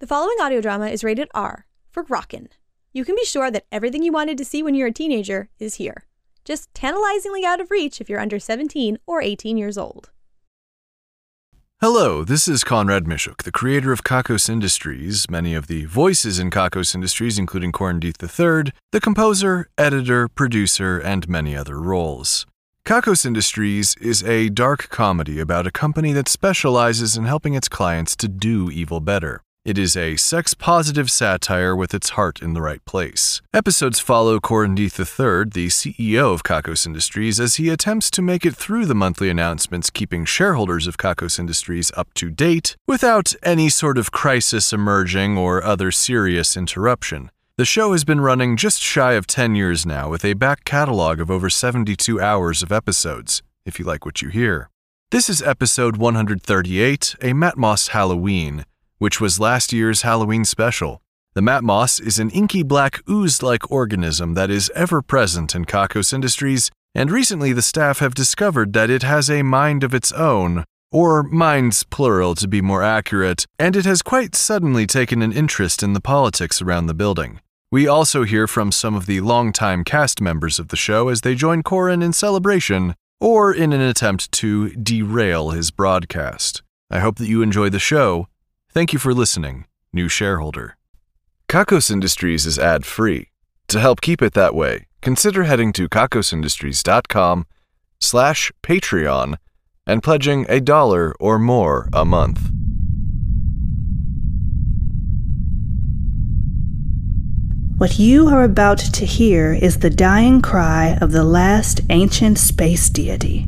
The following audio drama is rated R for Rockin'. You can be sure that everything you wanted to see when you're a teenager is here. Just tantalizingly out of reach if you're under 17 or 18 years old. Hello, this is Conrad Miszuk, the creator of Kakos Industries, many of the voices in Kakos Industries, including Corin Deeth III, the composer, editor, producer, and many other roles. Kakos Industries is a dark comedy about a company that specializes in helping its clients to do evil better. It is a sex positive satire with its heart in the right place. Episodes follow Corin Deeth III, the CEO of Kakos Industries, as he attempts to make it through the monthly announcements, keeping shareholders of Kakos Industries up to date without any sort of crisis emerging or other serious interruption. The show has been running just shy of 10 years now, with a back catalog of over 72 hours of episodes, if you like what you hear. This is episode 138, a Matmos Halloween, which was last year's Halloween special. The Matmos is an inky black ooze like organism that is ever present in Kakos Industries, and recently the staff have discovered that it has a mind of its own, or minds plural to be more accurate, and it has quite suddenly taken an interest in the politics around the building. We also hear from some of the longtime cast members of the show as they join Corin in celebration or in an attempt to derail his broadcast. I hope that you enjoy the show. Thank you for listening, new shareholder. Kakos Industries is ad free. To help keep it that way, consider heading to kakosindustries.com slash Patreon and pledging a dollar or more a month. What you are about to hear is the dying cry of the last ancient space deity.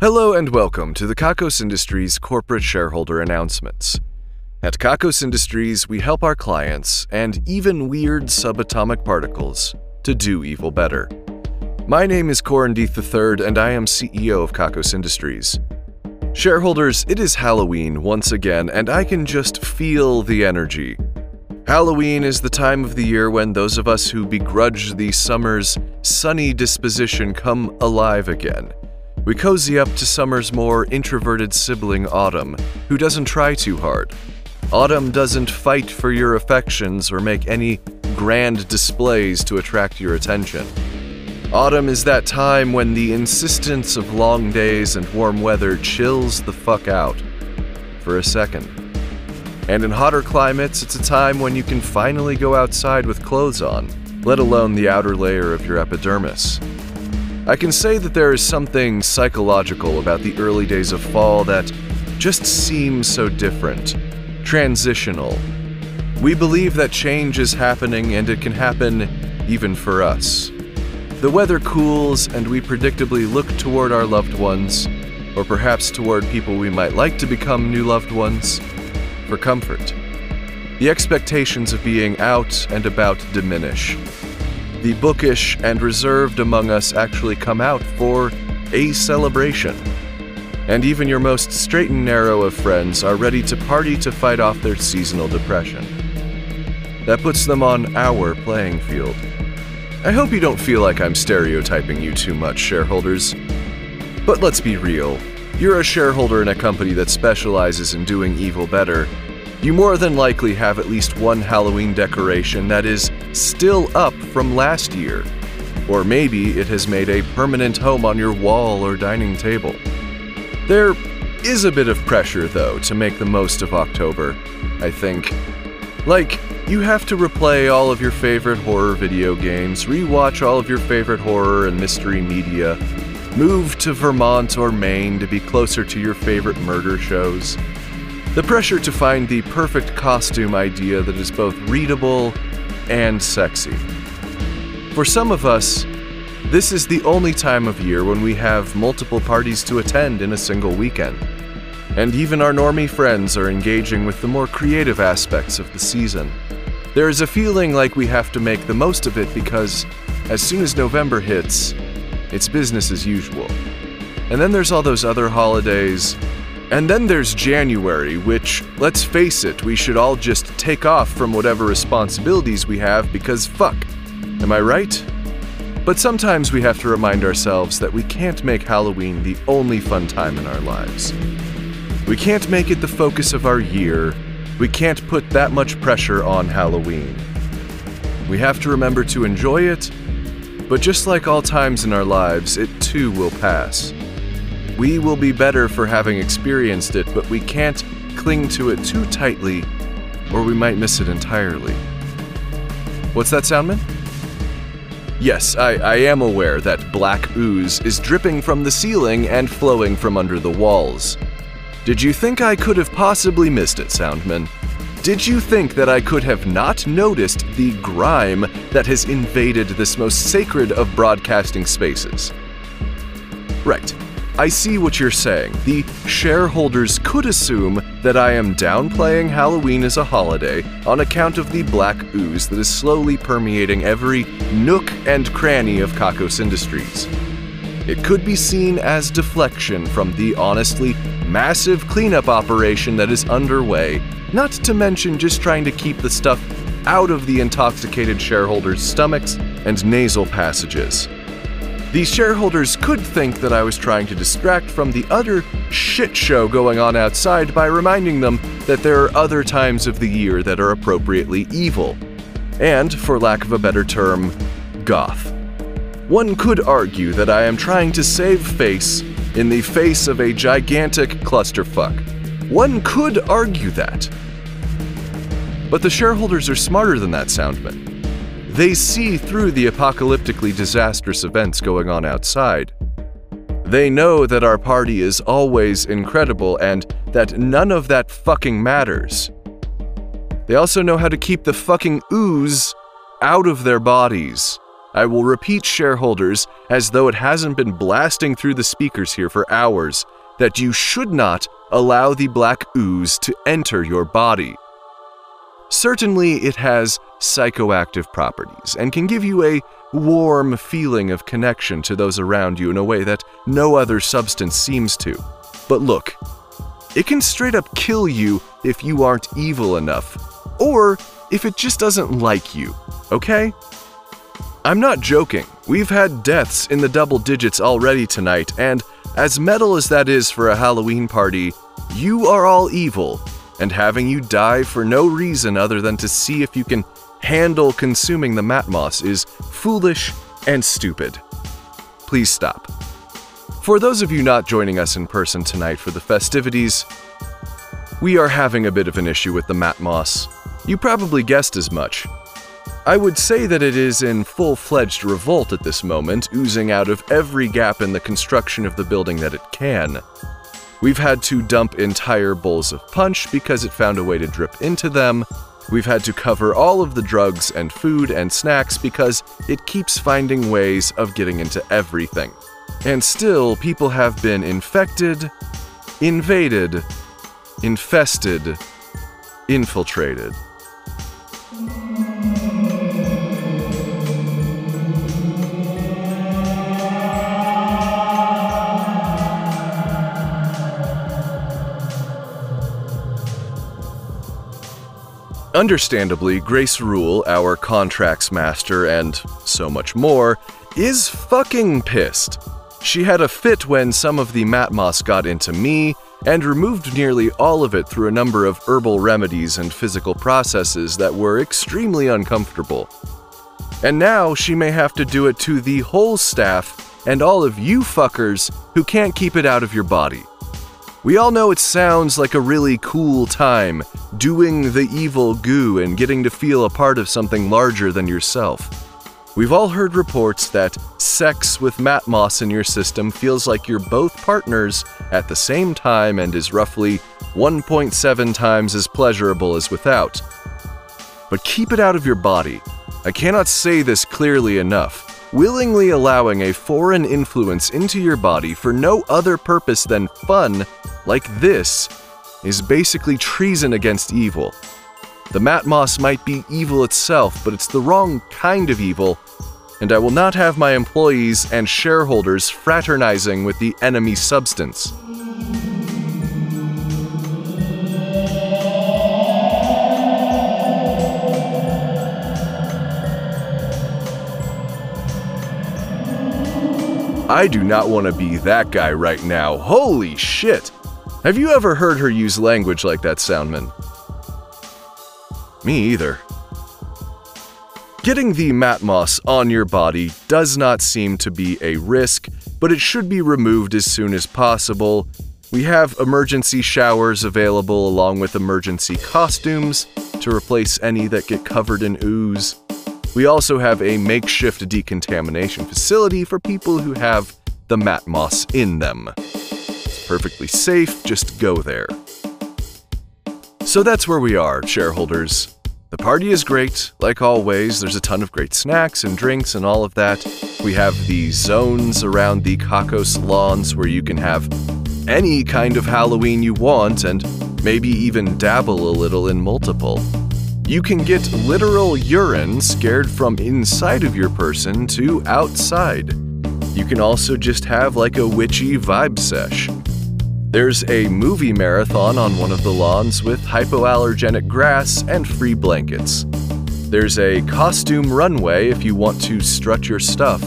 Hello and welcome to the Kakos Industries corporate shareholder announcements. At Kakos Industries, we help our clients and even weird subatomic particles to do evil better. My name is Corin Deeth III, and I am CEO of Kakos Industries. Shareholders, it is Halloween once again, and I can just feel the energy. Halloween is the time of the year when those of us who begrudge the summer's sunny disposition come alive again. We cozy up to summer's more introverted sibling, Autumn, who doesn't try too hard. Autumn doesn't fight for your affections or make any grand displays to attract your attention. Autumn is that time when the insistence of long days and warm weather chills the fuck out. For a second. And in hotter climates, it's a time when you can finally go outside with clothes on, let alone the outer layer of your epidermis. I can say that there is something psychological about the early days of fall that just seems so different, transitional. We believe that change is happening and it can happen even for us. The weather cools and we predictably look toward our loved ones, or perhaps toward people we might like to become new loved ones, for comfort. The expectations of being out and about diminish the bookish and reserved among us actually come out for a celebration. And even your most straight and narrow of friends are ready to party to fight off their seasonal depression. That puts them on our playing field. I hope you don't feel like I'm stereotyping you too much, shareholders. But let's be real. You're a shareholder in a company that specializes in doing evil better, you more than likely have at least one Halloween decoration that is still up from last year. Or maybe it has made a permanent home on your wall or dining table. There is a bit of pressure, though, to make the most of October, I think. Like, you have to replay all of your favorite horror video games, rewatch all of your favorite horror and mystery media, move to Vermont or Maine to be closer to your favorite murder shows, the pressure to find the perfect costume idea that is both readable and sexy. For some of us, this is the only time of year when we have multiple parties to attend in a single weekend. And even our normie friends are engaging with the more creative aspects of the season. There is a feeling like we have to make the most of it because as soon as November hits, it's business as usual. And then there's all those other holidays And then there's January, which, let's face it, we should all just take off from whatever responsibilities we have because fuck. Am I right? But sometimes we have to remind ourselves that we can't make Halloween the only fun time in our lives. We can't make it the focus of our year. We can't put that much pressure on Halloween. We have to remember to enjoy it, but just like all times in our lives, it too will pass. We will be better for having experienced it, but we can't cling to it too tightly, or we might miss it entirely. What's that, Soundman? Yes, I, I am aware that black ooze is dripping from the ceiling and flowing from under the walls. Did you think I could have possibly missed it, Soundman? Did you think that I could have not noticed the grime that has invaded this most sacred of broadcasting spaces? Right. I see what you're saying. The shareholders could assume that I am downplaying Halloween as a holiday on account of the black ooze that is slowly permeating every nook and cranny of Kakos Industries. It could be seen as deflection from the honestly massive cleanup operation that is underway, not to mention just trying to keep the stuff out of the intoxicated shareholders' stomachs and nasal passages. These shareholders could think that I was trying to distract from the utter shit show going on outside by reminding them that there are other times of the year that are appropriately evil. And, for lack of a better term, goth. One could argue that I am trying to save face in the face of a gigantic clusterfuck. One could argue that. But the shareholders are smarter than that, Soundman. They see through the apocalyptically disastrous events going on outside. They know that our party is always incredible and that none of that fucking matters. They also know how to keep the fucking ooze out of their bodies. I will repeat, shareholders, as though it hasn't been blasting through the speakers here for hours, that you should not allow the black ooze to enter your body. Certainly, it has psychoactive properties and can give you a warm feeling of connection to those around you in a way that no other substance seems to. But look, it can straight up kill you if you aren't evil enough, or if it just doesn't like you, okay? I'm not joking. We've had deaths in the double digits already tonight, and as metal as that is for a Halloween party, you are all evil, and having you die for no reason other than to see if you can handle consuming the matmos is foolish and stupid. Please stop. For those of you not joining us in person tonight for the festivities, we are having a bit of an issue with the matmos. You probably guessed as much. I would say that it is in full fledged revolt at this moment, oozing out of every gap in the construction of the building that it can. We've had to dump entire bowls of punch because it found a way to drip into them. We've had to cover all of the drugs and food and snacks because it keeps finding ways of getting into everything. And still, people have been infected, invaded, infested, infiltrated. Understandably, Grace Rule, our contracts master, and so much more, is fucking pissed. She had a fit when some of the Matmos got into me, and removed nearly all of it through a number of herbal remedies and physical processes that were extremely uncomfortable. And now she may have to do it to the whole staff and all of you fuckers who can't keep it out of your body. We all know it sounds like a really cool time, doing the evil goo and getting to feel a part of something larger than yourself. We've all heard reports that sex with Matmos in your system feels like you're both partners at the same time and is roughly 1.7 times as pleasurable as without. But keep it out of your body. I cannot say this clearly enough. Willingly allowing a foreign influence into your body for no other purpose than fun, like this, is basically treason against evil. The Matmos might be evil itself, but it's the wrong kind of evil, and I will not have my employees and shareholders fraternizing with the enemy substance. I do not want to be that guy right now. Holy shit! Have you ever heard her use language like that, Soundman? Me either. Getting the Matmos on your body does not seem to be a risk, but it should be removed as soon as possible. We have emergency showers available along with emergency costumes to replace any that get covered in ooze. We also have a makeshift decontamination facility for people who have the Matmos in them. Perfectly safe, just go there. So that's where we are, shareholders. The party is great, like always. There's a ton of great snacks and drinks and all of that. We have the zones around the Kakos lawns where you can have any kind of Halloween you want and maybe even dabble a little in multiple. You can get literal urine scared from inside of your person to outside. You can also just have like a witchy vibe sesh. There's a movie marathon on one of the lawns with hypoallergenic grass and free blankets. There's a costume runway if you want to strut your stuff.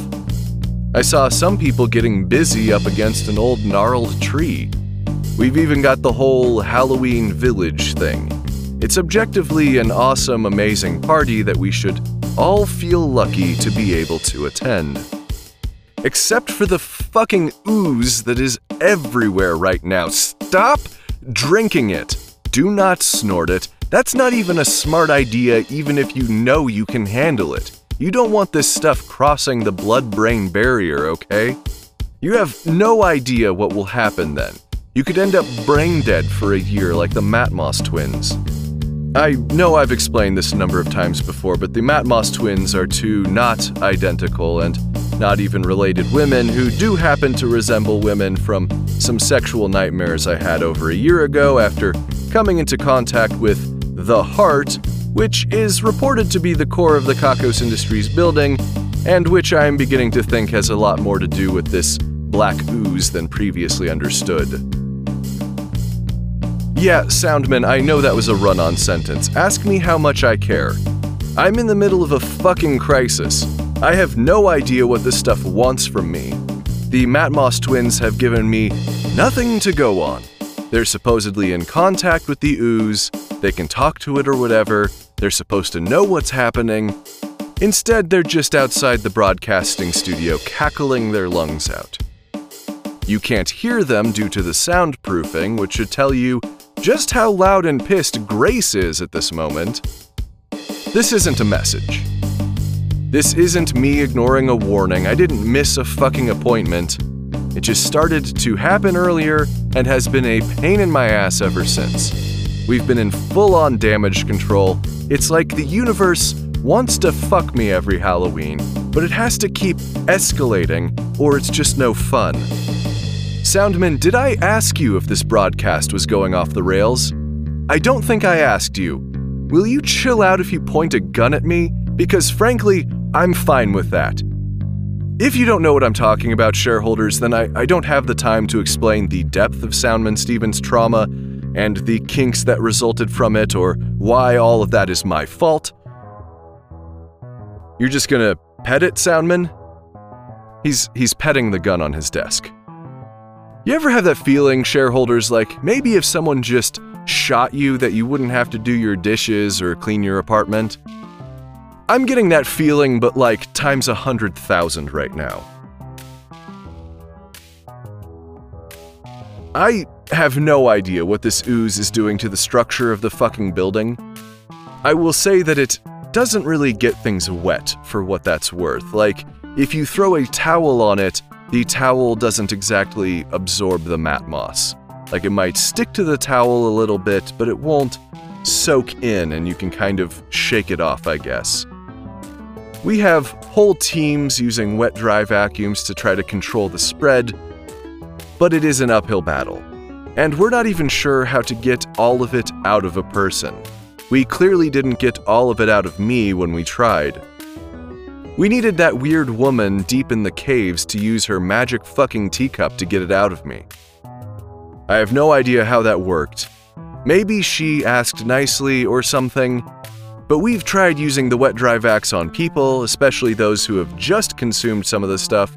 I saw some people getting busy up against an old gnarled tree. We've even got the whole Halloween village thing. It's objectively an awesome, amazing party that we should all feel lucky to be able to attend except for the fucking ooze that is everywhere right now. Stop drinking it. Do not snort it. That's not even a smart idea, even if you know you can handle it. You don't want this stuff crossing the blood brain barrier, okay? You have no idea what will happen then. You could end up brain dead for a year like the Matmos twins. I know I've explained this a number of times before, but the Matmos twins are two not identical and not even related women who do happen to resemble women from some sexual nightmares I had over a year ago after coming into contact with the heart, which is reported to be the core of the Kakos Industries building, and which I am beginning to think has a lot more to do with this black ooze than previously understood. Yeah, Soundman, I know that was a run on sentence. Ask me how much I care. I'm in the middle of a fucking crisis. I have no idea what this stuff wants from me. The Matmos twins have given me nothing to go on. They're supposedly in contact with the ooze, they can talk to it or whatever, they're supposed to know what's happening. Instead, they're just outside the broadcasting studio cackling their lungs out. You can't hear them due to the soundproofing, which should tell you just how loud and pissed Grace is at this moment. This isn't a message. This isn't me ignoring a warning. I didn't miss a fucking appointment. It just started to happen earlier and has been a pain in my ass ever since. We've been in full on damage control. It's like the universe wants to fuck me every Halloween, but it has to keep escalating or it's just no fun. Soundman, did I ask you if this broadcast was going off the rails? I don't think I asked you. Will you chill out if you point a gun at me? Because frankly, I'm fine with that. If you don't know what I'm talking about, shareholders, then I, I don't have the time to explain the depth of Soundman Stevens' trauma and the kinks that resulted from it or why all of that is my fault. You're just gonna pet it, Soundman? He's he's petting the gun on his desk. You ever have that feeling, shareholders, like maybe if someone just shot you that you wouldn't have to do your dishes or clean your apartment? I'm getting that feeling, but like times a hundred thousand right now. I have no idea what this ooze is doing to the structure of the fucking building. I will say that it doesn't really get things wet for what that's worth. Like, if you throw a towel on it, the towel doesn't exactly absorb the Matmos. Like it might stick to the towel a little bit, but it won't soak in and you can kind of shake it off, I guess. We have whole teams using wet dry vacuums to try to control the spread, but it is an uphill battle. And we're not even sure how to get all of it out of a person. We clearly didn't get all of it out of me when we tried. We needed that weird woman deep in the caves to use her magic fucking teacup to get it out of me. I have no idea how that worked. Maybe she asked nicely or something, but we've tried using the wet dry vax on people, especially those who have just consumed some of the stuff,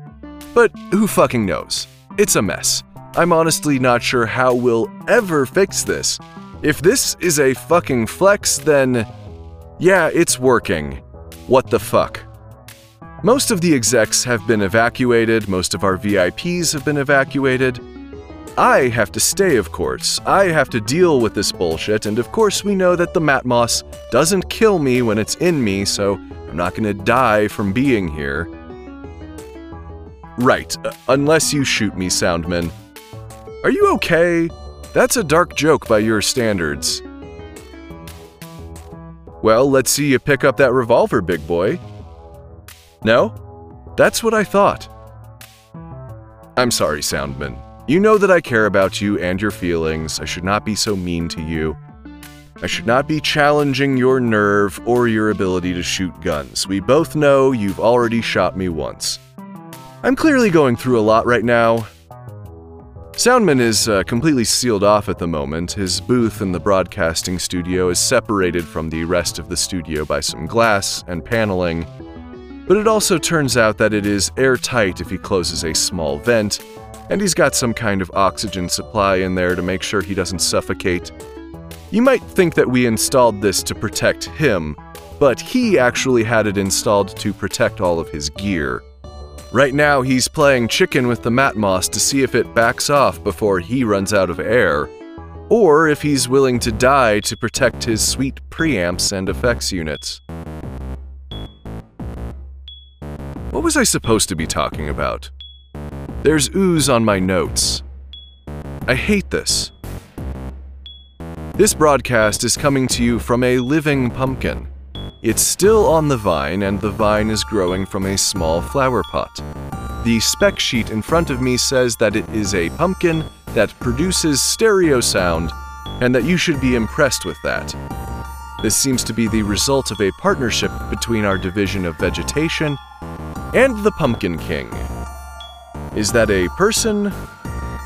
But who fucking knows? It's a mess. I'm honestly not sure how we'll ever fix this. If this is a fucking flex, then. Yeah, it's working. What the fuck? Most of the execs have been evacuated, most of our VIPs have been evacuated. I have to stay, of course. I have to deal with this bullshit, and of course, we know that the Matmos doesn't kill me when it's in me, so I'm not gonna die from being here. Right, uh, unless you shoot me, Soundman. Are you okay? That's a dark joke by your standards. Well, let's see you pick up that revolver, big boy. No? That's what I thought. I'm sorry, Soundman. You know that I care about you and your feelings. I should not be so mean to you. I should not be challenging your nerve or your ability to shoot guns. We both know you've already shot me once. I'm clearly going through a lot right now. Soundman is uh, completely sealed off at the moment. His booth in the broadcasting studio is separated from the rest of the studio by some glass and paneling. But it also turns out that it is airtight if he closes a small vent, and he's got some kind of oxygen supply in there to make sure he doesn't suffocate. You might think that we installed this to protect him, but he actually had it installed to protect all of his gear. Right now, he's playing chicken with the Matmos to see if it backs off before he runs out of air, or if he's willing to die to protect his sweet preamps and effects units. Was I supposed to be talking about? There's ooze on my notes. I hate this. This broadcast is coming to you from a living pumpkin. It's still on the vine, and the vine is growing from a small flower pot. The spec sheet in front of me says that it is a pumpkin that produces stereo sound, and that you should be impressed with that. This seems to be the result of a partnership between our division of vegetation and the Pumpkin King. Is that a person,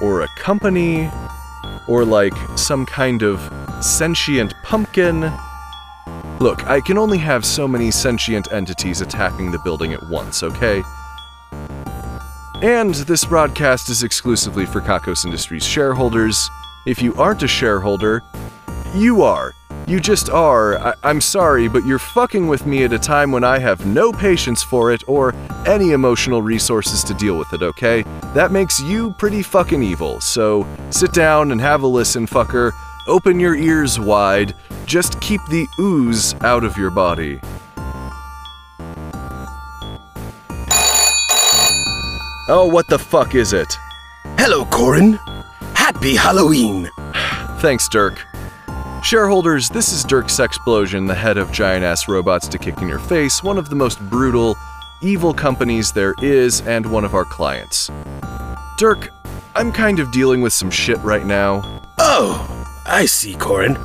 or a company, or like some kind of sentient pumpkin? Look, I can only have so many sentient entities attacking the building at once, okay? And this broadcast is exclusively for Kakos Industries shareholders. If you aren't a shareholder, you are. You just are. I- am sorry, but you're fucking with me at a time when I have no patience for it or any emotional resources to deal with it, okay? That makes you pretty fucking evil. So sit down and have a listen, fucker. Open your ears wide. Just keep the ooze out of your body. Oh, what the fuck is it? Hello, Corin. Happy Halloween. Thanks, Dirk. Shareholders, this is Dirk Sexplosion, the head of Giant Ass Robots to Kick in Your Face, one of the most brutal, evil companies there is, and one of our clients. Dirk, I'm kind of dealing with some shit right now. Oh, I see, Corin.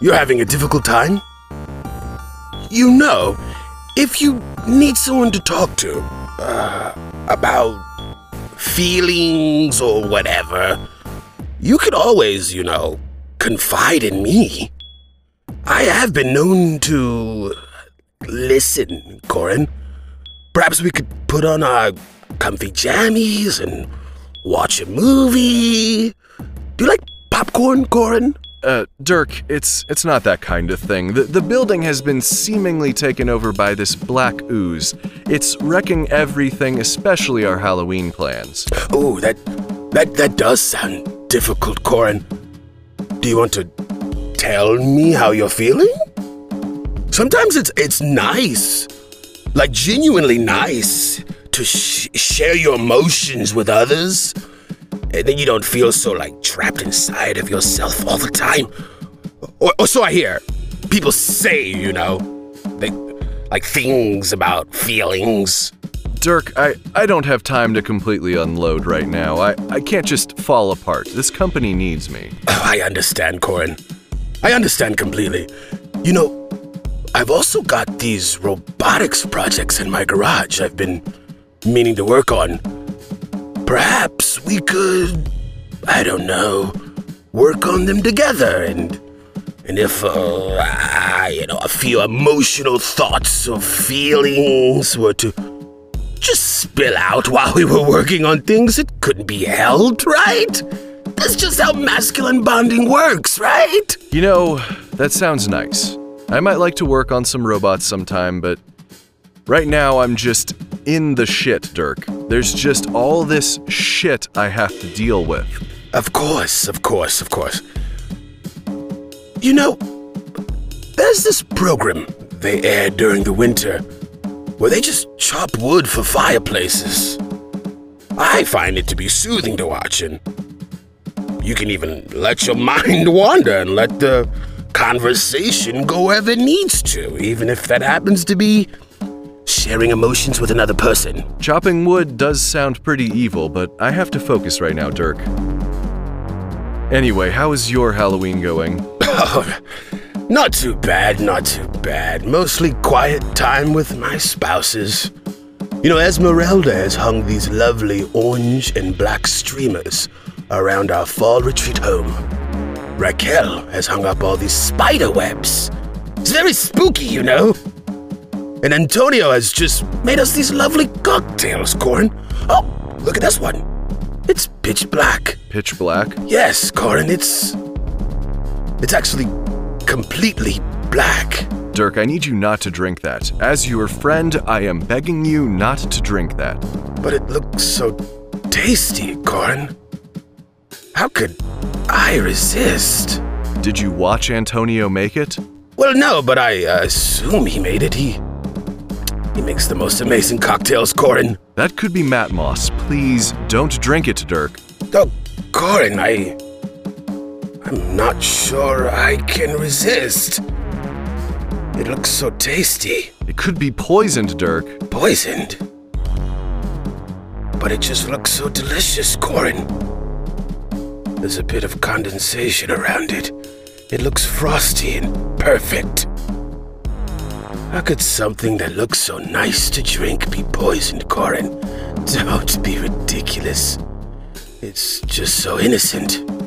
You're having a difficult time? You know, if you need someone to talk to, uh, about feelings or whatever, you could always, you know, confide in me. I have been known to listen, Corin. Perhaps we could put on our comfy jammies and watch a movie. Do you like popcorn, Corin? Uh, Dirk, it's it's not that kind of thing. The the building has been seemingly taken over by this black ooze. It's wrecking everything, especially our Halloween plans. Oh, that that that does sound difficult, Corin. Do you want to tell me how you're feeling? Sometimes it's it's nice, like genuinely nice, to sh- share your emotions with others, and then you don't feel so like trapped inside of yourself all the time. Or, or so I hear. People say, you know, they like things about feelings. Dirk, I, I don't have time to completely unload right now. I, I can't just fall apart. This company needs me. Oh, I understand, Corin. I understand completely. You know, I've also got these robotics projects in my garage I've been meaning to work on. Perhaps we could, I don't know, work on them together and and if uh, I, you know a few emotional thoughts or feelings were to just spill out while we were working on things that couldn't be helped, right? That's just how masculine bonding works, right? You know, that sounds nice. I might like to work on some robots sometime, but right now I'm just in the shit, Dirk. There's just all this shit I have to deal with. Of course, of course, of course. You know, there's this program they air during the winter where they just chop wood for fireplaces. I find it to be soothing to watch, and you can even let your mind wander and let the conversation go wherever it needs to, even if that happens to be sharing emotions with another person. Chopping wood does sound pretty evil, but I have to focus right now, Dirk. Anyway, how is your Halloween going? Not too bad, not too bad. Mostly quiet time with my spouses. You know, Esmeralda has hung these lovely orange and black streamers around our fall retreat home. Raquel has hung up all these spider webs. It's very spooky, you know. And Antonio has just made us these lovely cocktails, Corin. Oh, look at this one. It's pitch black. Pitch black? Yes, Corin, it's. It's actually completely black. Dirk, I need you not to drink that. As your friend, I am begging you not to drink that. But it looks so tasty, Corin. How could I resist? Did you watch Antonio make it? Well, no, but I uh, assume he made it. He. He makes the most amazing cocktails, Corin. That could be Matmos. Please don't drink it, Dirk. Oh, Corin, I. I'm not sure I can resist. It looks so tasty. It could be poisoned, Dirk. Poisoned. But it just looks so delicious, Corin. There's a bit of condensation around it. It looks frosty and perfect. How could something that looks so nice to drink be poisoned, Corin? Don't be ridiculous. It's just so innocent.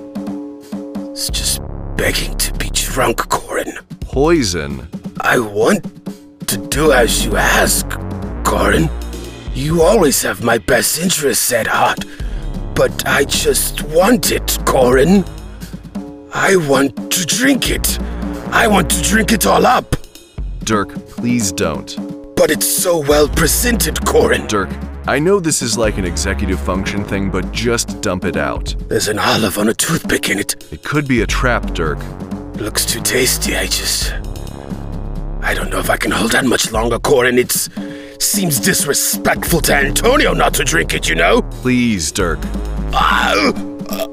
It's just begging to be drunk, Corin. Poison? I want to do as you ask, Corin. You always have my best interests at heart, but I just want it, Corin. I want to drink it. I want to drink it all up. Dirk, please don't. But it's so well presented, Corin. Dirk, I know this is like an executive function thing, but just dump it out. There's an olive on a toothpick in it. It could be a trap, Dirk. Looks too tasty. I just. I don't know if I can hold on much longer, Corin. It Seems disrespectful to Antonio not to drink it, you know? Please, Dirk. Uh, uh,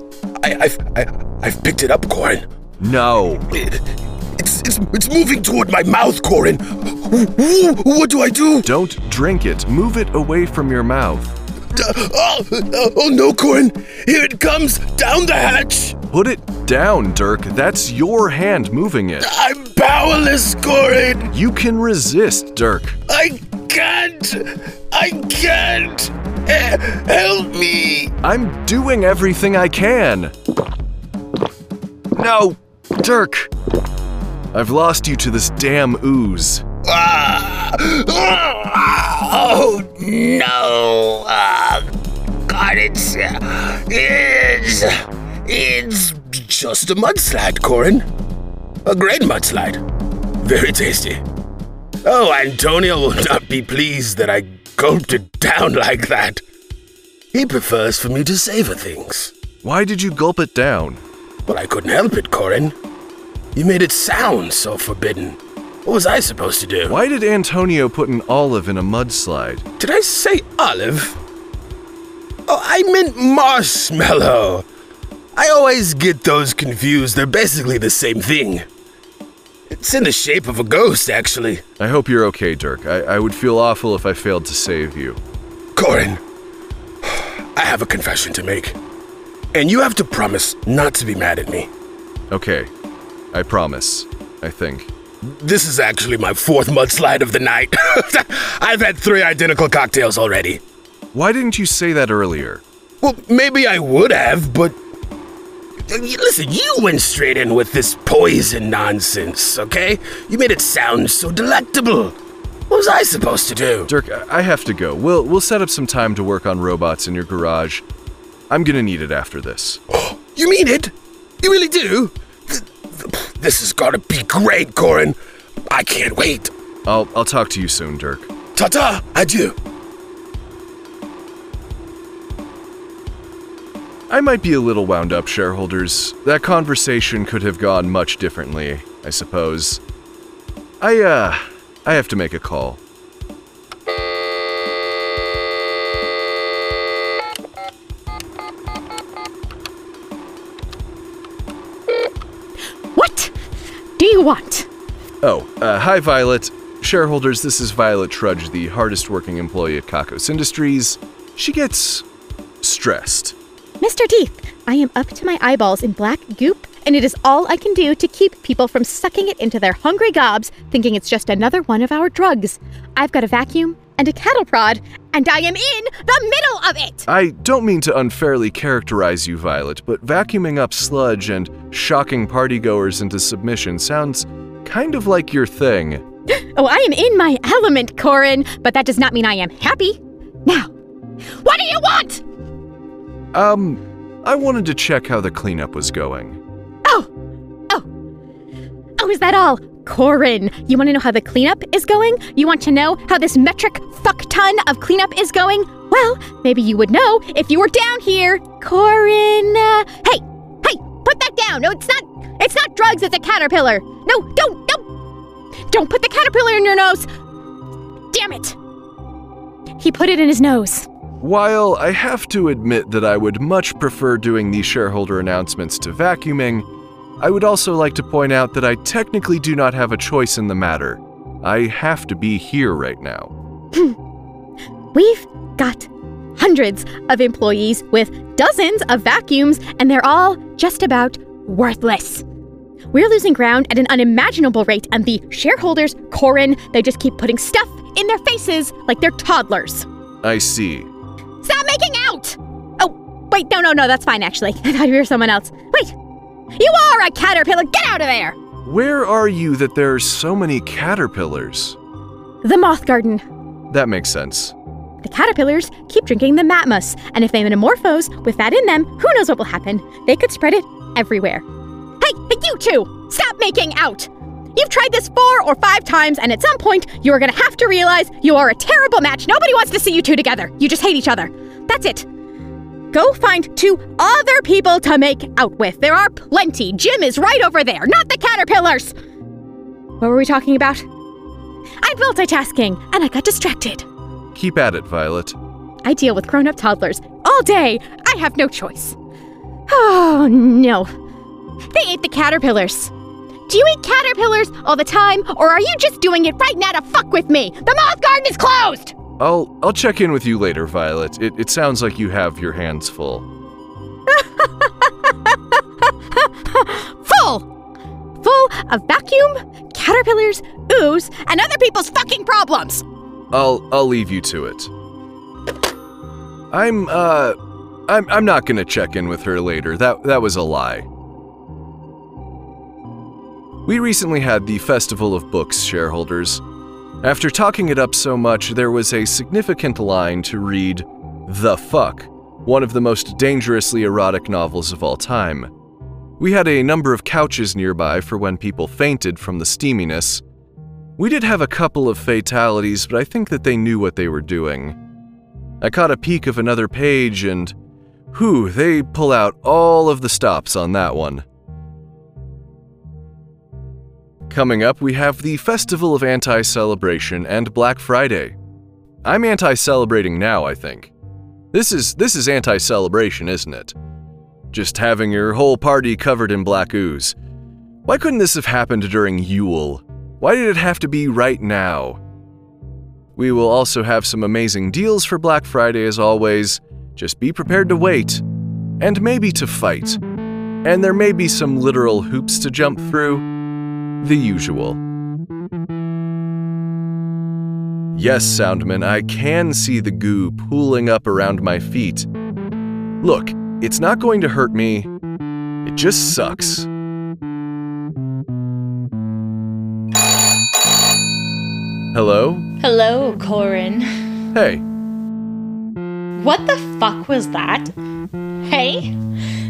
I, I've, I, I've picked it up, Corin. No. It, it's, it's, it's moving toward my mouth, Corin. What do I do? Don't drink it. Move it away from your mouth. Uh, oh, oh no, Corin! Here it comes! Down the hatch! Put it down, Dirk. That's your hand moving it. I'm powerless, Corin! You can resist, Dirk. I can't! I can't! Help me! I'm doing everything I can. No, Dirk. I've lost you to this damn ooze. Ah, oh no! Ah, God, it's it's it's just a mudslide, Corin. A great mudslide. Very tasty. Oh, Antonio will not be pleased that I gulped it down like that. He prefers for me to savor things. Why did you gulp it down? Well, I couldn't help it, Corin. You made it sound so forbidden. What was I supposed to do? Why did Antonio put an olive in a mudslide? Did I say olive? Oh, I meant marshmallow. I always get those confused. They're basically the same thing. It's in the shape of a ghost, actually. I hope you're okay, Dirk. I, I would feel awful if I failed to save you. Corin, I have a confession to make. And you have to promise not to be mad at me. Okay, I promise. I think. This is actually my fourth mudslide of the night. I've had three identical cocktails already. Why didn't you say that earlier? Well, maybe I would have, but. Listen, you went straight in with this poison nonsense, okay? You made it sound so delectable. What was I supposed to do? Dirk, I I have to go. We'll we'll set up some time to work on robots in your garage. I'm gonna need it after this. You mean it? You really do? Th- th- This got to be great, Corin. I can't wait. I'll I'll talk to you soon, Dirk. Ta ta, adieu. I might be a little wound up, shareholders. That conversation could have gone much differently, I suppose. I uh I have to make a call. Want? Oh, uh, hi Violet. Shareholders, this is Violet Trudge, the hardest working employee at Kakos Industries. She gets stressed. Mr. Deeth, I am up to my eyeballs in black goop, and it is all I can do to keep people from sucking it into their hungry gobs, thinking it's just another one of our drugs. I've got a vacuum and a cattle prod, and I am in the middle of it! I don't mean to unfairly characterize you, Violet, but vacuuming up sludge and shocking partygoers into submission sounds kind of like your thing. Oh, I am in my element, Corin, but that does not mean I am happy. Now, what do you want? Um, I wanted to check how the cleanup was going. Oh, oh, oh, is that all? Corin, you want to know how the cleanup is going? You want to know how this metric fuck ton of cleanup is going? Well, maybe you would know if you were down here, Corin. Uh, hey, hey, put that down. No, it's not. It's not drugs. It's a caterpillar. No, don't, don't, don't put the caterpillar in your nose. Damn it. He put it in his nose. While I have to admit that I would much prefer doing these shareholder announcements to vacuuming, I would also like to point out that I technically do not have a choice in the matter. I have to be here right now. We've got hundreds of employees with dozens of vacuums, and they're all just about worthless. We're losing ground at an unimaginable rate, and the shareholders, Corin, they just keep putting stuff in their faces like they're toddlers. I see. Stop making out! Oh, wait, no, no, no, that's fine actually. I thought you were someone else. Wait! You are a caterpillar! Get out of there! Where are you that there are so many caterpillars? The moth garden. That makes sense. The caterpillars keep drinking the matmos, and if they metamorphose with that in them, who knows what will happen? They could spread it everywhere. Hey, hey, you two! Stop making out! You've tried this four or five times, and at some point, you are gonna have to realize you are a terrible match. Nobody wants to see you two together. You just hate each other. That's it. Go find two other people to make out with. There are plenty. Jim is right over there, not the caterpillars. What were we talking about? I'm multitasking, and I got distracted. Keep at it, Violet. I deal with grown up toddlers all day. I have no choice. Oh, no. They ate the caterpillars. Do you eat caterpillars all the time, or are you just doing it right now to fuck with me? The moth garden is closed! I'll I'll check in with you later, Violet. It, it sounds like you have your hands full. Full! Full of vacuum, caterpillars, ooze, and other people's fucking problems! I'll I'll leave you to it. I'm uh I'm I'm not gonna check in with her later. That that was a lie. We recently had the Festival of Books shareholders. After talking it up so much, there was a significant line to read The Fuck, one of the most dangerously erotic novels of all time. We had a number of couches nearby for when people fainted from the steaminess. We did have a couple of fatalities, but I think that they knew what they were doing. I caught a peek of another page and, whew, they pull out all of the stops on that one. Coming up, we have the Festival of Anti Celebration and Black Friday. I'm anti celebrating now, I think. This is this is anti celebration, isn't it? Just having your whole party covered in black ooze. Why couldn't this have happened during Yule? Why did it have to be right now? We will also have some amazing deals for Black Friday as always. Just be prepared to wait. And maybe to fight. And there may be some literal hoops to jump through. The usual. Yes, Soundman, I can see the goo pooling up around my feet. Look, it's not going to hurt me. It just sucks. Hello? Hello, Corin. Hey, What the fuck was that? Hey?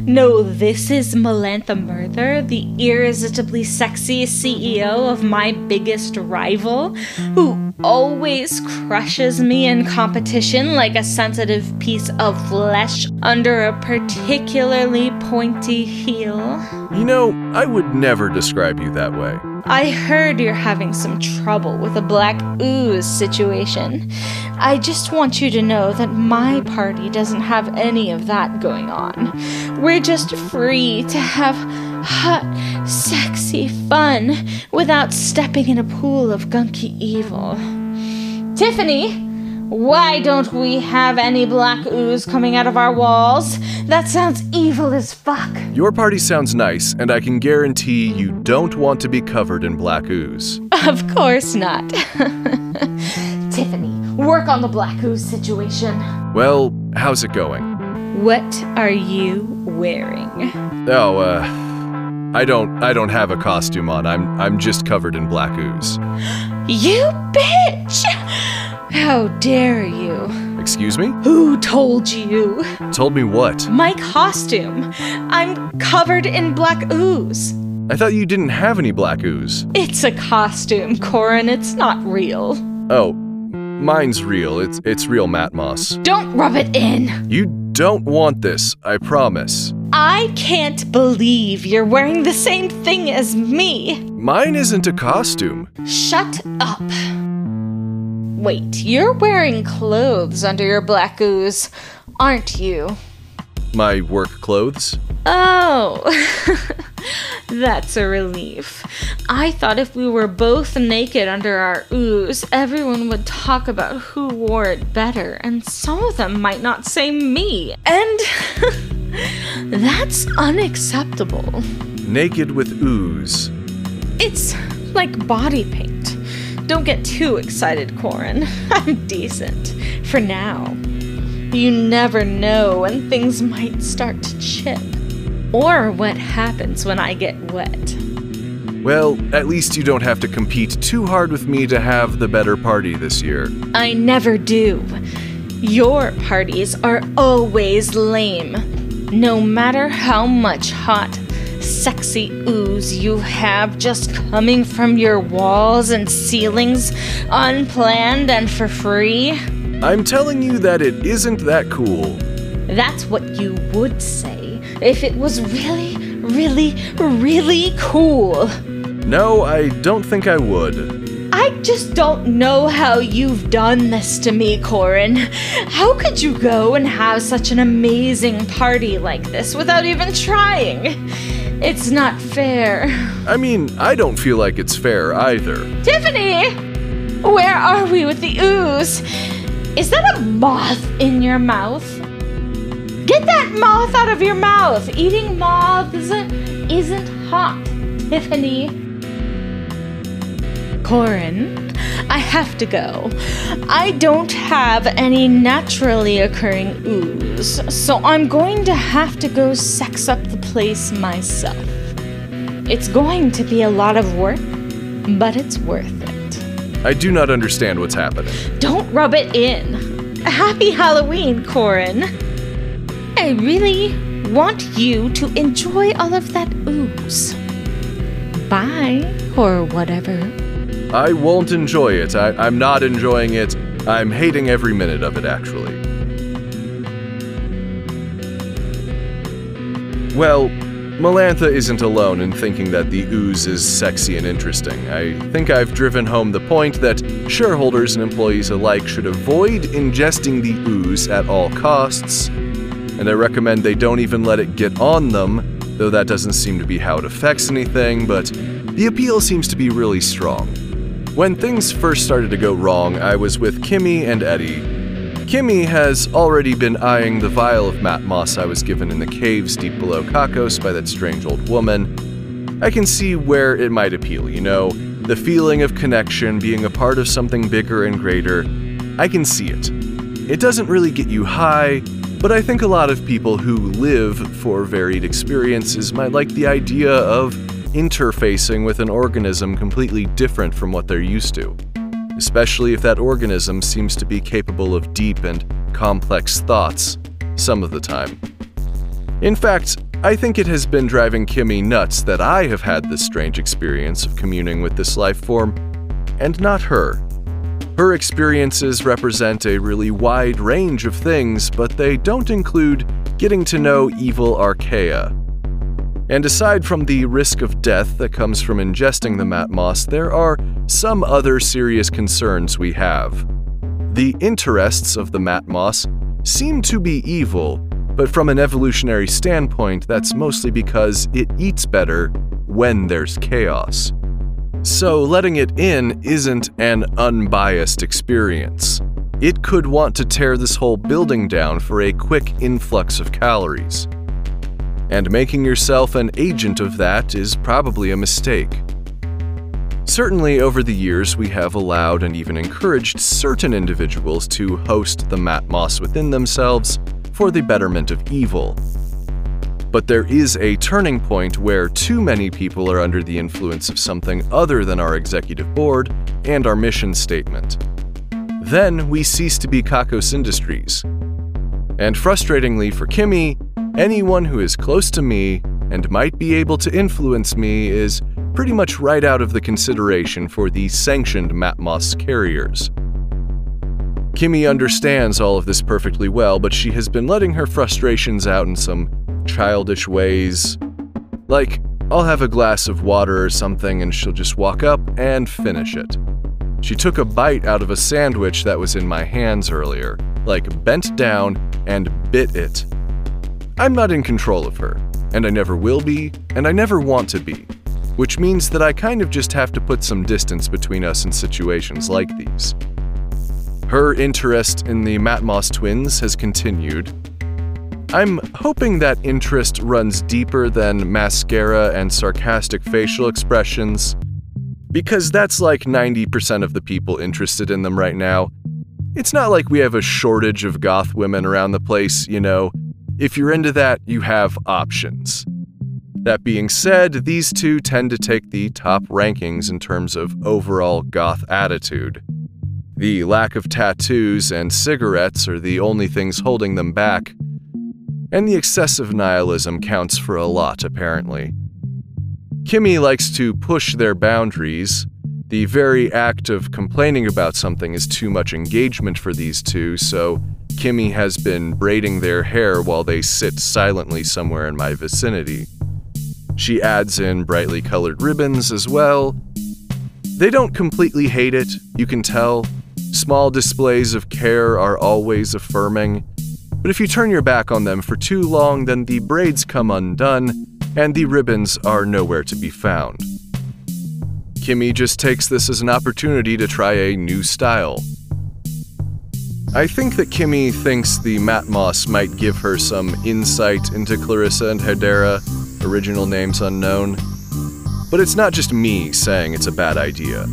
No, this is Melantha Murther, the irresistibly sexy CEO of my biggest rival, who always crushes me in competition like a sensitive piece of flesh under a particularly pointy heel. you know, I would never describe you that way. I heard you're having some trouble with a black ooze situation. I just want you to know that my party doesn't have any of that going on. We're just free to have hot, sexy fun without stepping in a pool of gunky evil. Tiffany, why don't we have any black ooze coming out of our walls? That sounds evil as fuck. Your party sounds nice, and I can guarantee you don't want to be covered in black ooze. Of course not. Tiffany, work on the black ooze situation. Well, how's it going? What are you wearing? Oh, uh, I don't, I don't have a costume on. I'm, I'm just covered in black ooze. You bitch! How dare you? Excuse me? Who told you? Told me what? My costume. I'm covered in black ooze. I thought you didn't have any black ooze. It's a costume, Corin. It's not real. Oh, mine's real. It's, it's real Matmos. Don't rub it in. You don't want this, I promise. I can't believe you're wearing the same thing as me. Mine isn't a costume. Shut up. Wait, you're wearing clothes under your black ooze, aren't you? My work clothes? Oh, that's a relief. I thought if we were both naked under our ooze, everyone would talk about who wore it better, and some of them might not say me. And that's unacceptable. Naked with ooze. It's like body paint. Don't get too excited, Corin. I'm decent. For now. You never know when things might start to chip. Or what happens when I get wet. Well, at least you don't have to compete too hard with me to have the better party this year. I never do. Your parties are always lame. No matter how much hot, sexy ooze you have just coming from your walls and ceilings, unplanned and for free. I'm telling you that it isn't that cool. That's what you would say if it was really, really, really cool. No, I don't think I would. I just don't know how you've done this to me, Corin. How could you go and have such an amazing party like this without even trying? It's not fair. I mean, I don't feel like it's fair either. Tiffany! Where are we with the ooze? Is that a moth in your mouth? Get that moth out of your mouth! Eating moths isn't hot, Tiffany. Corin, I have to go. I don't have any naturally occurring ooze, so I'm going to have to go sex up the place myself. It's going to be a lot of work, but it's worth it. I do not understand what's happening. Don't rub it in. Happy Halloween, Corin. I really want you to enjoy all of that ooze. Bye, or whatever. I won't enjoy it. I, I'm not enjoying it. I'm hating every minute of it, actually. Well, Melantha isn't alone in thinking that the ooze is sexy and interesting. I think I've driven home the point that shareholders and employees alike should avoid ingesting the ooze at all costs, and I recommend they don't even let it get on them, though that doesn't seem to be how it affects anything, but the appeal seems to be really strong. When things first started to go wrong, I was with Kimmy and Eddie. Kimmy has already been eyeing the vial of Matmos I was given in the caves deep below Kakos by that strange old woman. I can see where it might appeal, you know, the feeling of connection, being a part of something bigger and greater. I can see it. It doesn't really get you high, but I think a lot of people who live for varied experiences might like the idea of interfacing with an organism completely different from what they're used to. especially if that organism seems to be capable of deep and complex thoughts some of the time. In fact, I think it has been driving Kimmy nuts that I have had this strange experience of communing with this life form, and not her. Her experiences represent a really wide range of things, but they don't include getting to know evil archaea. And aside from the risk of death that comes from ingesting the matmos, there are some other serious concerns we have. The interests of the matmos seem to be evil, but from an evolutionary standpoint, that's mostly because it eats better when there's chaos. So letting it in isn't an unbiased experience. It could want to tear this whole building down for a quick influx of calories. And making yourself an agent of that is probably a mistake. Certainly, over the years, we have allowed and even encouraged certain individuals to host the Matmos within themselves for the betterment of evil. But there is a turning point where too many people are under the influence of something other than our executive board and our mission statement. Then we cease to be Kakos Industries. And frustratingly for Kimmy, anyone who is close to me and might be able to influence me is pretty much right out of the consideration for the sanctioned Matmos carriers. Kimmy understands all of this perfectly well, but she has been letting her frustrations out in some childish ways. Like, I'll have a glass of water or something and she'll just walk up and finish it. She took a bite out of a sandwich that was in my hands earlier, like bent down and bit it. I'm not in control of her, and I never will be, and I never want to be which means that I kind of just have to put some distance between us in situations like these. Her interest in the Matmos twins has continued. I'm hoping that interest runs deeper than mascara and sarcastic facial expressions, because that's like 90% of the people interested in them right now. It's not like we have a shortage of goth women around the place, you know. If you're into that, you have options. That being said, these two tend to take the top rankings in terms of overall goth attitude. The lack of tattoos and cigarettes are the only things holding them back, and the excessive nihilism counts for a lot, apparently. Kimmy likes to push their boundaries. The very act of complaining about something is too much engagement for these two, so Kimmy has been braiding their hair while they sit silently somewhere in my vicinity. She adds in brightly colored ribbons as well. They don't completely hate it, you can tell. Small displays of care are always affirming. But if you turn your back on them for too long, then the braids come undone and the ribbons are nowhere to be found. Kimmy just takes this as an opportunity to try a new style. I think that Kimmy thinks the Matmos might give her some insight into Clarissa and Hedera, original names unknown. But it's not just me saying it's a bad idea.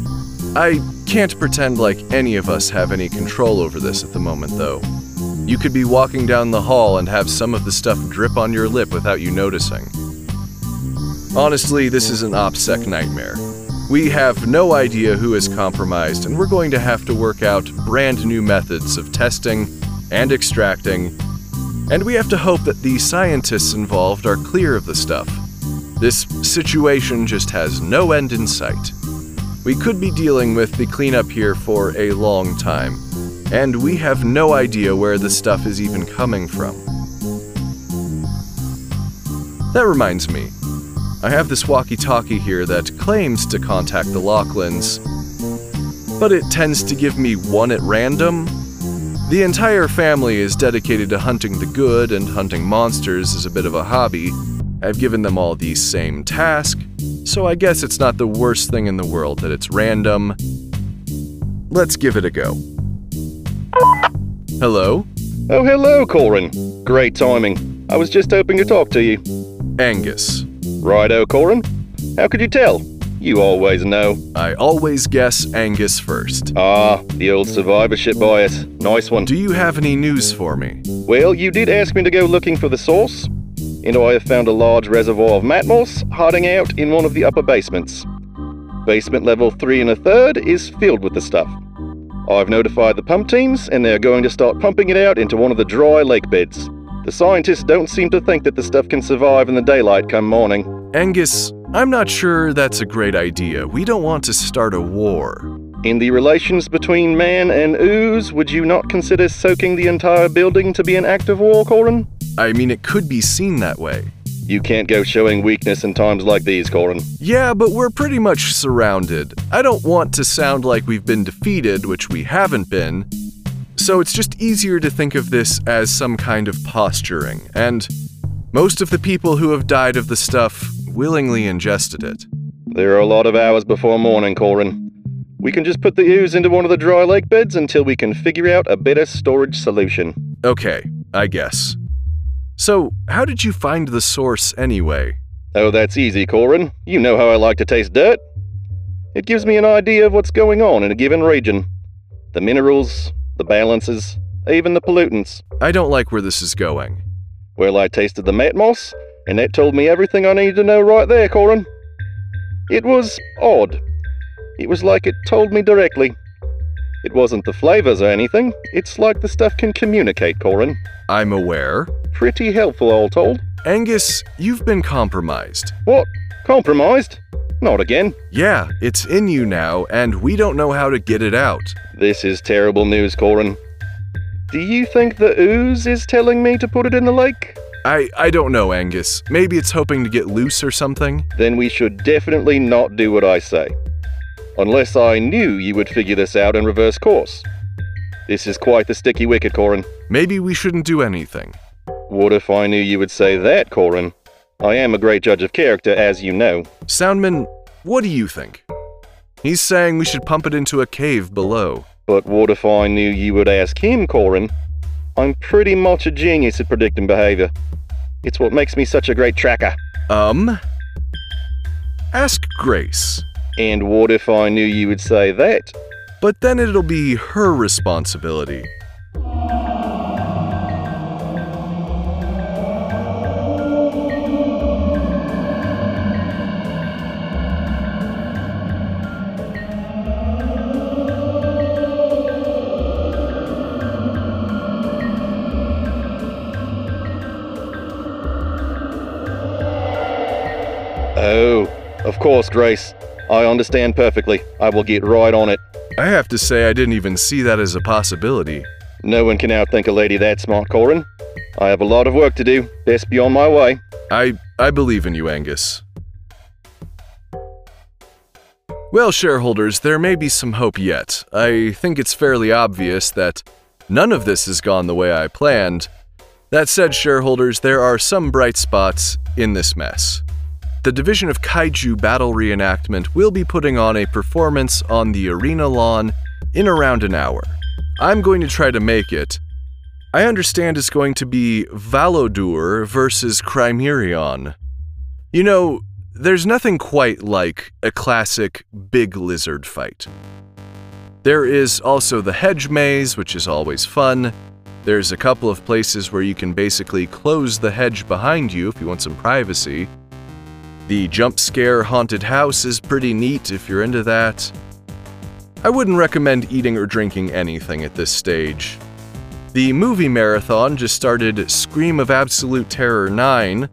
I can't pretend like any of us have any control over this at the moment, though. You could be walking down the hall and have some of the stuff drip on your lip without you noticing. Honestly, this is an OPSEC nightmare. We have no idea who is compromised, and we're going to have to work out brand new methods of testing and extracting and we have to hope that the scientists involved are clear of the stuff. This situation just has no end in sight. We could be dealing with the cleanup here for a long time, and we have no idea where the stuff is even coming from. That reminds me, I have this walkie talkie here that claims to contact the Lachlan's, but it tends to give me one at random the entire family is dedicated to hunting the good, and hunting monsters is a bit of a hobby. I've given them all the same task, so I guess it's not the worst thing in the world that it's random. Let's give it a go. Hello? Oh, hello, Corin. Great timing. I was just hoping to talk to you. Angus. Righto, Corin. How could you tell? You always know. I always guess Angus first. Ah, the old survivorship bias. Nice one. Do you have any news for me? Well, you did ask me to go looking for the source, and I have found a large reservoir of matmos hiding out in one of the upper basements. Basement level 3 and a third is filled with the stuff. I've notified the pump teams, and they're going to start pumping it out into one of the dry lake beds. The scientists don't seem to think that the stuff can survive in the daylight come morning. Angus, I'm not sure that's a great idea. We don't want to start a war. In the relations between man and ooze, would you not consider soaking the entire building to be an act of war, Corin? I mean, it could be seen that way. You can't go showing weakness in times like these, Corin. Yeah, but we're pretty much surrounded. I don't want to sound like we've been defeated, which we haven't been. So it's just easier to think of this as some kind of posturing, and most of the people who have died of the stuff willingly ingested it. There are a lot of hours before morning, Corin. We can just put the ooze into one of the dry lake beds until we can figure out a better storage solution. Okay, I guess. So, how did you find the source anyway? Oh, that's easy, Corin. You know how I like to taste dirt. It gives me an idea of what's going on in a given region. The minerals, the balances, even the pollutants. I don't like where this is going. Well, I tasted the matmos, and that told me everything I needed to know right there, Corin. It was odd. It was like it told me directly. It wasn't the flavors or anything. It's like the stuff can communicate, Corin. I'm aware. Pretty helpful, all told. Angus, you've been compromised. What? Compromised? Not again. Yeah, it's in you now, and we don't know how to get it out. This is terrible news, Corin. Do you think the ooze is telling me to put it in the lake? I, I don't know, Angus. Maybe it's hoping to get loose or something. Then we should definitely not do what I say. Unless I knew you would figure this out and reverse course. This is quite the sticky wicket, Corin. Maybe we shouldn't do anything. What if I knew you would say that, Corin? I am a great judge of character, as you know. Soundman, what do you think? He's saying we should pump it into a cave below. But what if I knew you would ask him, Corin? I'm pretty much a genius at predicting behavior. It's what makes me such a great tracker. Um? Ask Grace. And what if I knew you would say that? But then it'll be her responsibility. Course, Grace. I understand perfectly. I will get right on it. I have to say, I didn't even see that as a possibility. No one can outthink a lady that smart, Corin. I have a lot of work to do. Best be on my way. I, I believe in you, Angus. Well, shareholders, there may be some hope yet. I think it's fairly obvious that none of this has gone the way I planned. That said, shareholders, there are some bright spots in this mess. The Division of Kaiju Battle Reenactment will be putting on a performance on the arena lawn in around an hour. I'm going to try to make it. I understand it's going to be Valodur versus Crimerion. You know, there's nothing quite like a classic big lizard fight. There is also the hedge maze, which is always fun. There's a couple of places where you can basically close the hedge behind you if you want some privacy. The jump scare haunted house is pretty neat if you're into that. I wouldn't recommend eating or drinking anything at this stage. The movie marathon just started Scream of Absolute Terror 9.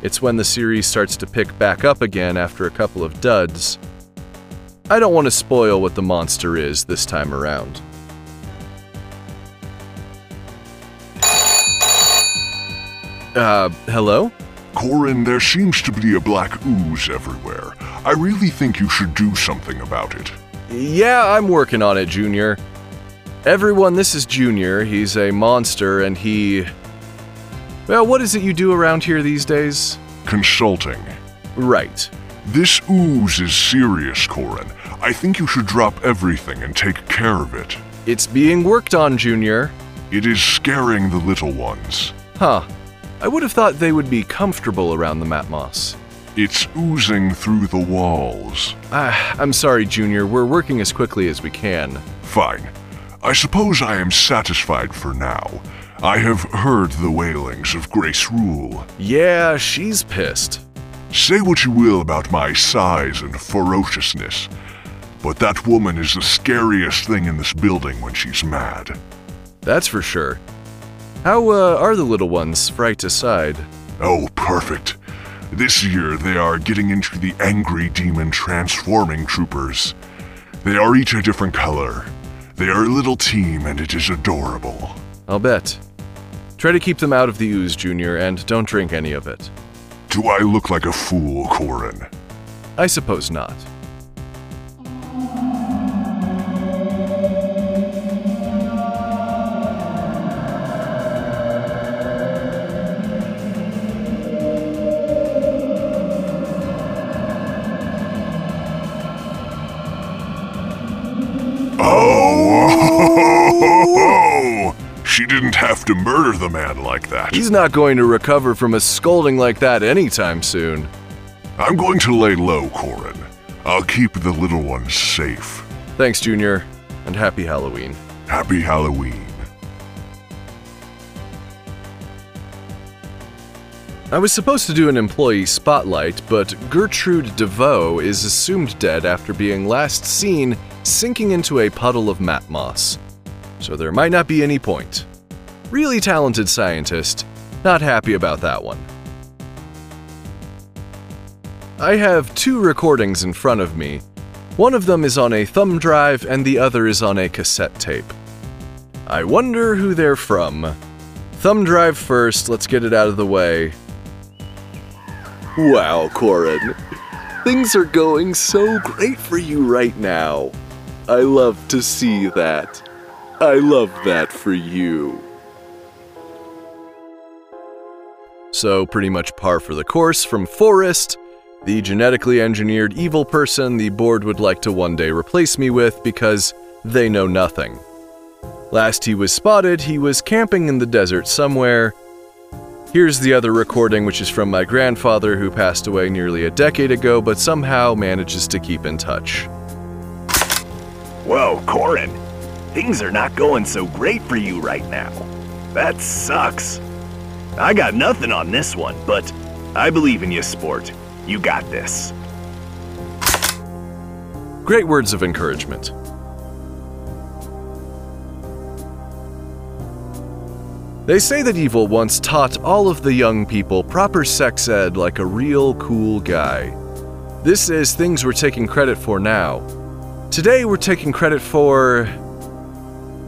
It's when the series starts to pick back up again after a couple of duds. I don't want to spoil what the monster is this time around. Uh, hello? Corin, there seems to be a black ooze everywhere. I really think you should do something about it. Yeah, I'm working on it, Junior. Everyone, this is Junior. He's a monster and he. Well, what is it you do around here these days? Consulting. Right. This ooze is serious, Corin. I think you should drop everything and take care of it. It's being worked on, Junior. It is scaring the little ones. Huh. I would have thought they would be comfortable around the Matmos. It's oozing through the walls. Ah, I'm sorry, Junior. We're working as quickly as we can. Fine. I suppose I am satisfied for now. I have heard the wailings of Grace Rule. Yeah, she's pissed. Say what you will about my size and ferociousness, but that woman is the scariest thing in this building when she's mad. That's for sure. How uh, are the little ones, fright aside? Oh, perfect. This year they are getting into the Angry Demon Transforming Troopers. They are each a different color. They are a little team and it is adorable. I'll bet. Try to keep them out of the ooze, Junior, and don't drink any of it. Do I look like a fool, Corin? I suppose not. He's not going to recover from a scolding like that anytime soon. I'm going to lay low, Corin. I'll keep the little ones safe. Thanks, Junior, and happy Halloween. Happy Halloween. I was supposed to do an employee spotlight, but Gertrude DeVoe is assumed dead after being last seen sinking into a puddle of matmos. So there might not be any point. Really talented scientist, not happy about that one. I have two recordings in front of me. One of them is on a thumb drive and the other is on a cassette tape. I wonder who they're from. Thumb drive first, let's get it out of the way. Wow, Corin. Things are going so great for you right now. I love to see that. I love that for you. So, pretty much par for the course from Forrest, the genetically engineered evil person the board would like to one day replace me with because they know nothing. Last he was spotted, he was camping in the desert somewhere. Here's the other recording, which is from my grandfather who passed away nearly a decade ago but somehow manages to keep in touch. Whoa, Corin. Things are not going so great for you right now. That sucks. I got nothing on this one, but I believe in you, sport. You got this. Great words of encouragement. They say that Evil once taught all of the young people proper sex ed like a real cool guy. This is things we're taking credit for now. Today we're taking credit for.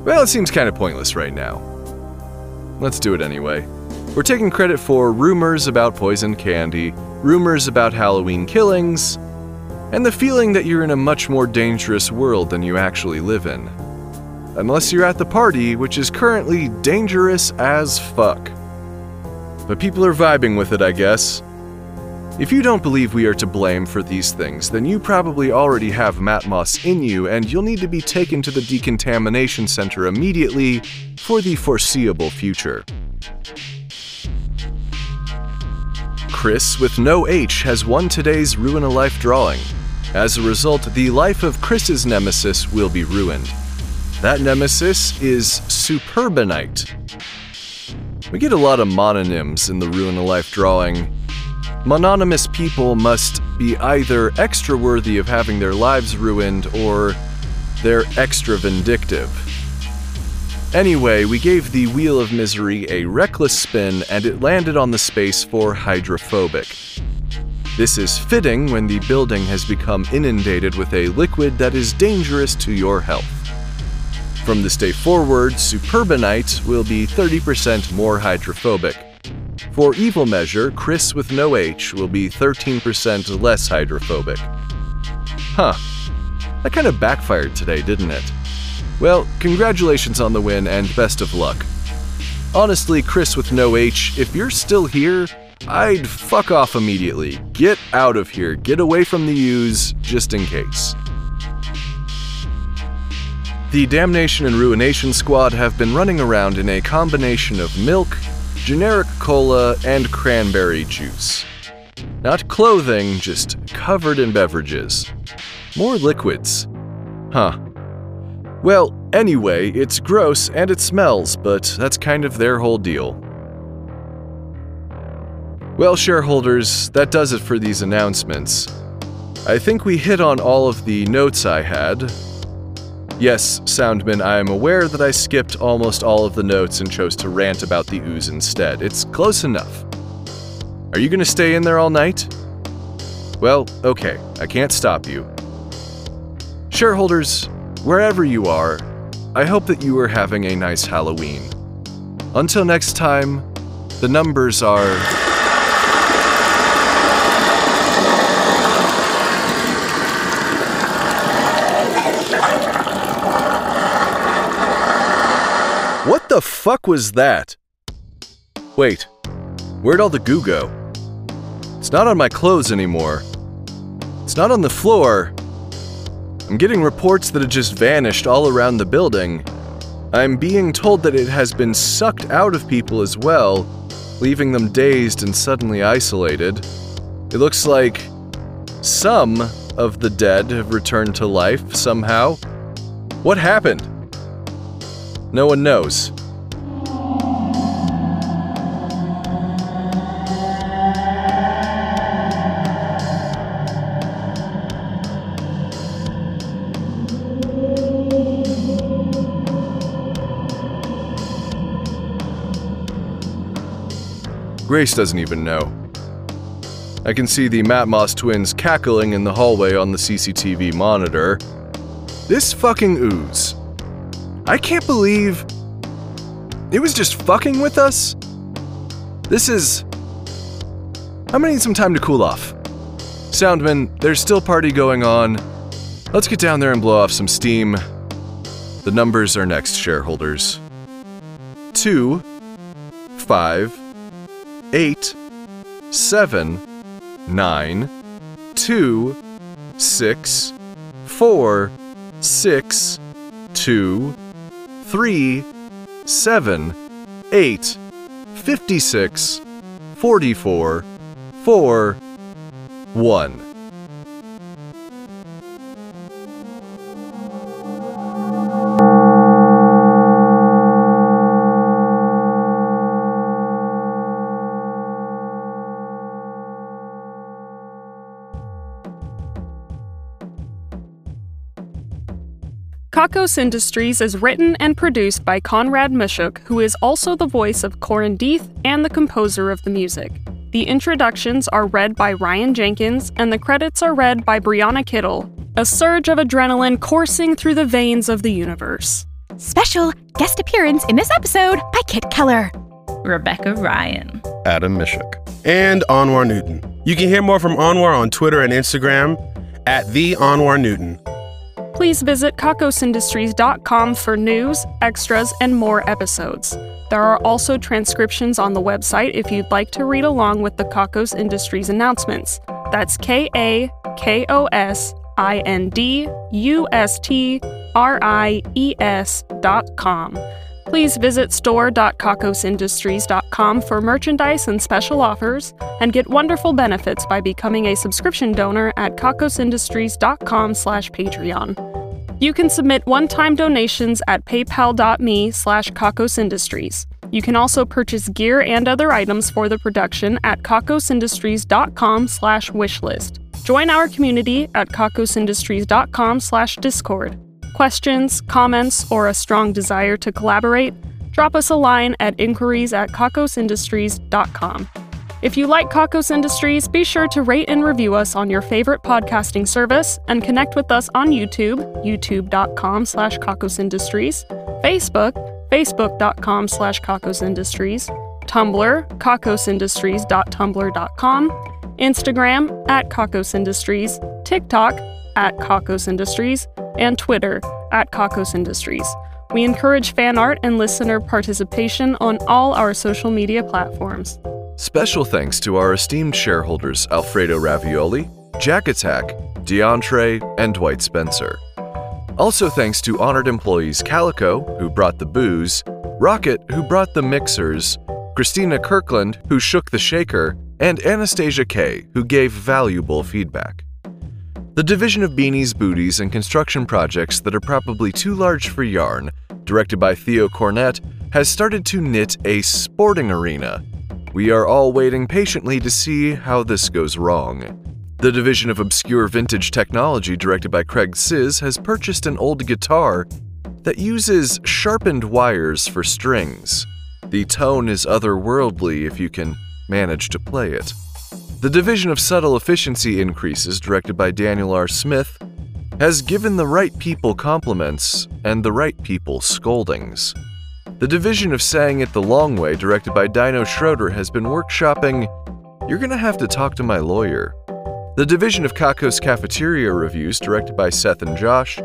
Well, it seems kind of pointless right now. Let's do it anyway. We're taking credit for rumors about poisoned candy, rumors about Halloween killings, and the feeling that you're in a much more dangerous world than you actually live in. Unless you're at the party, which is currently dangerous as fuck. But people are vibing with it, I guess. If you don't believe we are to blame for these things, then you probably already have Matmos in you, and you'll need to be taken to the decontamination center immediately for the foreseeable future. Chris with no H has won today's Ruin a Life drawing. As a result, the life of Chris's nemesis will be ruined. That nemesis is Superbonite. We get a lot of mononyms in the Ruin a Life drawing. Mononymous people must be either extra worthy of having their lives ruined or they're extra vindictive. Anyway, we gave the Wheel of Misery a reckless spin and it landed on the space for hydrophobic. This is fitting when the building has become inundated with a liquid that is dangerous to your health. From this day forward, Superbonite will be 30% more hydrophobic. For evil measure, Chris with no H will be 13% less hydrophobic. Huh. That kind of backfired today, didn't it? Well, congratulations on the win and best of luck. Honestly, Chris with no H, if you're still here, I'd fuck off immediately. Get out of here. Get away from the U's, just in case. The Damnation and Ruination Squad have been running around in a combination of milk, generic cola, and cranberry juice. Not clothing, just covered in beverages. More liquids. Huh. Well, anyway, it's gross and it smells, but that's kind of their whole deal. Well, shareholders, that does it for these announcements. I think we hit on all of the notes I had. Yes, Soundman, I am aware that I skipped almost all of the notes and chose to rant about the ooze instead. It's close enough. Are you gonna stay in there all night? Well, okay, I can't stop you. Shareholders, wherever you are, I hope that you are having a nice Halloween. Until next time, the numbers are. What the fuck was that? Wait, where'd all the goo go? It's not on my clothes anymore. It's not on the floor. I'm getting reports that it just vanished all around the building. I'm being told that it has been sucked out of people as well, leaving them dazed and suddenly isolated. It looks like some of the dead have returned to life somehow. What happened? No one knows. Grace doesn't even know. I can see the Matmos twins cackling in the hallway on the CCTV monitor. This fucking ooze. I can't believe it was just fucking with us. This is. I'm gonna need some time to cool off. Soundman, there's still party going on. Let's get down there and blow off some steam. The numbers are next, shareholders. Two, five, eight, seven, nine, two, six, four, six, two, three, seven, eight, fifty-six, forty-four, four, one. Kakos Industries is written and produced by Conrad Miszuk, who is also the voice of Corin Deeth and the composer of the music. The introductions are read by Ryan Jenkins, and the credits are read by Brianna Kittle, a surge of adrenaline coursing through the veins of the universe. Special guest appearance in this episode by Kit Keller. Rebecca Ryan. Adam Miszuk. And Anwar Newton. You can hear more from Anwar on Twitter and Instagram at the Anwar Newton. Please visit kakosindustries.com for news, extras, and more episodes. There are also transcriptions on the website if you'd like to read along with the Kakos Industries announcements. That's K A K O S I N D U S T R I E S dot com. Please visit store.kakosindustries.com for merchandise and special offers, and get wonderful benefits by becoming a subscription donor at kakosindustries.com slash Patreon. You can submit one-time donations at paypal.me slash kakosindustries. You can also purchase gear and other items for the production at kakosindustries.com slash wishlist. Join our community at kakosindustries.com slash discord. Questions, comments, or a strong desire to collaborate? Drop us a line at inquiries at kakosindustries.com. If you like Kakos Industries, be sure to rate and review us on your favorite podcasting service and connect with us on YouTube, youtube.com slash kakosindustries, Facebook, facebook.com slash kakosindustries, Tumblr, kakosindustries.tumblr.com, Instagram at Kakos Industries, TikTok at Kakos Industries, and Twitter at Kakos Industries. We encourage fan art and listener participation on all our social media platforms. Special thanks to our esteemed shareholders Alfredo Ravioli, Jack Attack, DeAndre, and Dwight Spencer. Also thanks to honored employees Calico, who brought the booze, Rocket, who brought the mixers, Christina Kirkland, who shook the shaker, and Anastasia K., who gave valuable feedback. The division of beanies, booties, and construction projects that are probably too large for yarn, directed by Theo Cornett, has started to knit a sporting arena. We are all waiting patiently to see how this goes wrong. The division of obscure vintage technology, directed by Craig Sizz, has purchased an old guitar that uses sharpened wires for strings. The tone is otherworldly if you can manage to play it. The division of subtle efficiency increases, directed by Daniel R. Smith, has given the right people compliments and the right people scoldings. The division of saying it the long way, directed by Dino Schroeder, has been workshopping You're Gonna Have to Talk to My Lawyer. The division of Kakos Cafeteria Reviews, directed by Seth and Josh,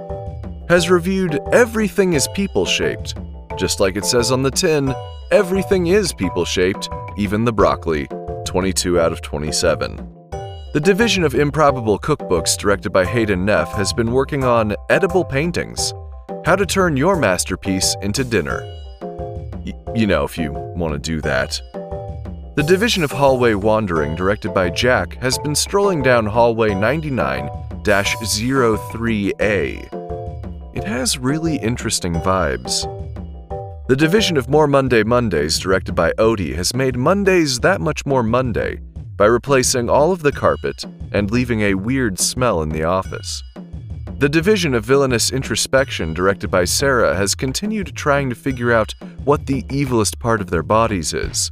has reviewed Everything is People Shaped. Just like it says on the tin, everything is people shaped, even the broccoli, 22 out of 27. The division of improbable cookbooks, directed by Hayden Neff, has been working on edible paintings how to turn your masterpiece into dinner. You know, if you want to do that. The division of Hallway Wandering, directed by Jack, has been strolling down Hallway 99 03A. It has really interesting vibes. The division of More Monday Mondays, directed by Odie, has made Mondays that much more Monday by replacing all of the carpet and leaving a weird smell in the office. The division of Villainous Introspection, directed by Sarah, has continued trying to figure out what the evilest part of their bodies is.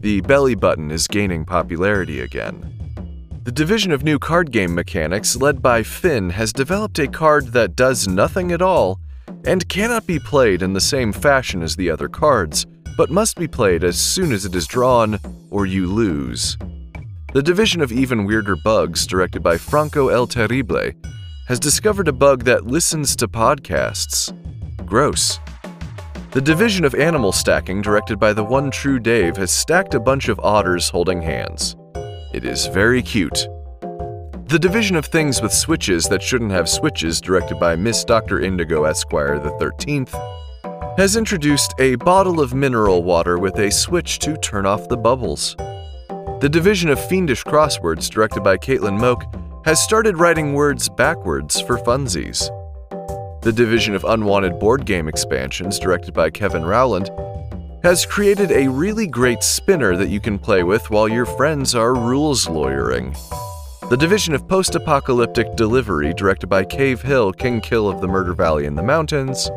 The belly button is gaining popularity again. The division of new card game mechanics, led by Finn, has developed a card that does nothing at all and cannot be played in the same fashion as the other cards, but must be played as soon as it is drawn, or you lose. The division of even weirder bugs, directed by Franco El Terrible, has discovered a bug that listens to podcasts. Gross. The division of animal stacking, directed by the one true Dave, has stacked a bunch of otters holding hands. It is very cute. The division of things with switches that shouldn't have switches, directed by Miss Dr. Indigo Esquire the 13th, has introduced a bottle of mineral water with a switch to turn off the bubbles. The division of fiendish crosswords, directed by Caitlin Moak, has started writing words backwards for funsies. The division of unwanted board game expansions, directed by Kevin Rowland, has created a really great spinner that you can play with while your friends are rules lawyering. The division of post apocalyptic delivery, directed by Cave Hill, King Kill of the Murder Valley in the Mountains,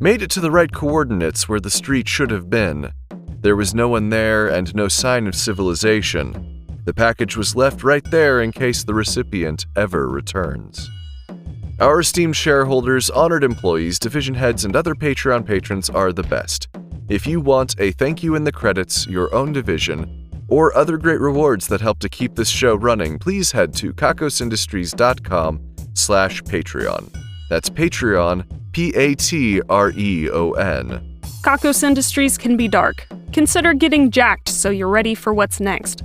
made it to the right coordinates where the street should have been. There was no one there and no sign of civilization. The package was left right there in case the recipient ever returns. Our esteemed shareholders, honored employees, division heads, and other Patreon patrons are the best. If you want a thank you in the credits, your own division, or other great rewards that help to keep this show running, please head to kakosindustries.com slash Patreon. That's Patreon, P-A-T-R-E-O-N. Kakos Industries can be dark. Consider getting jacked so you're ready for what's next.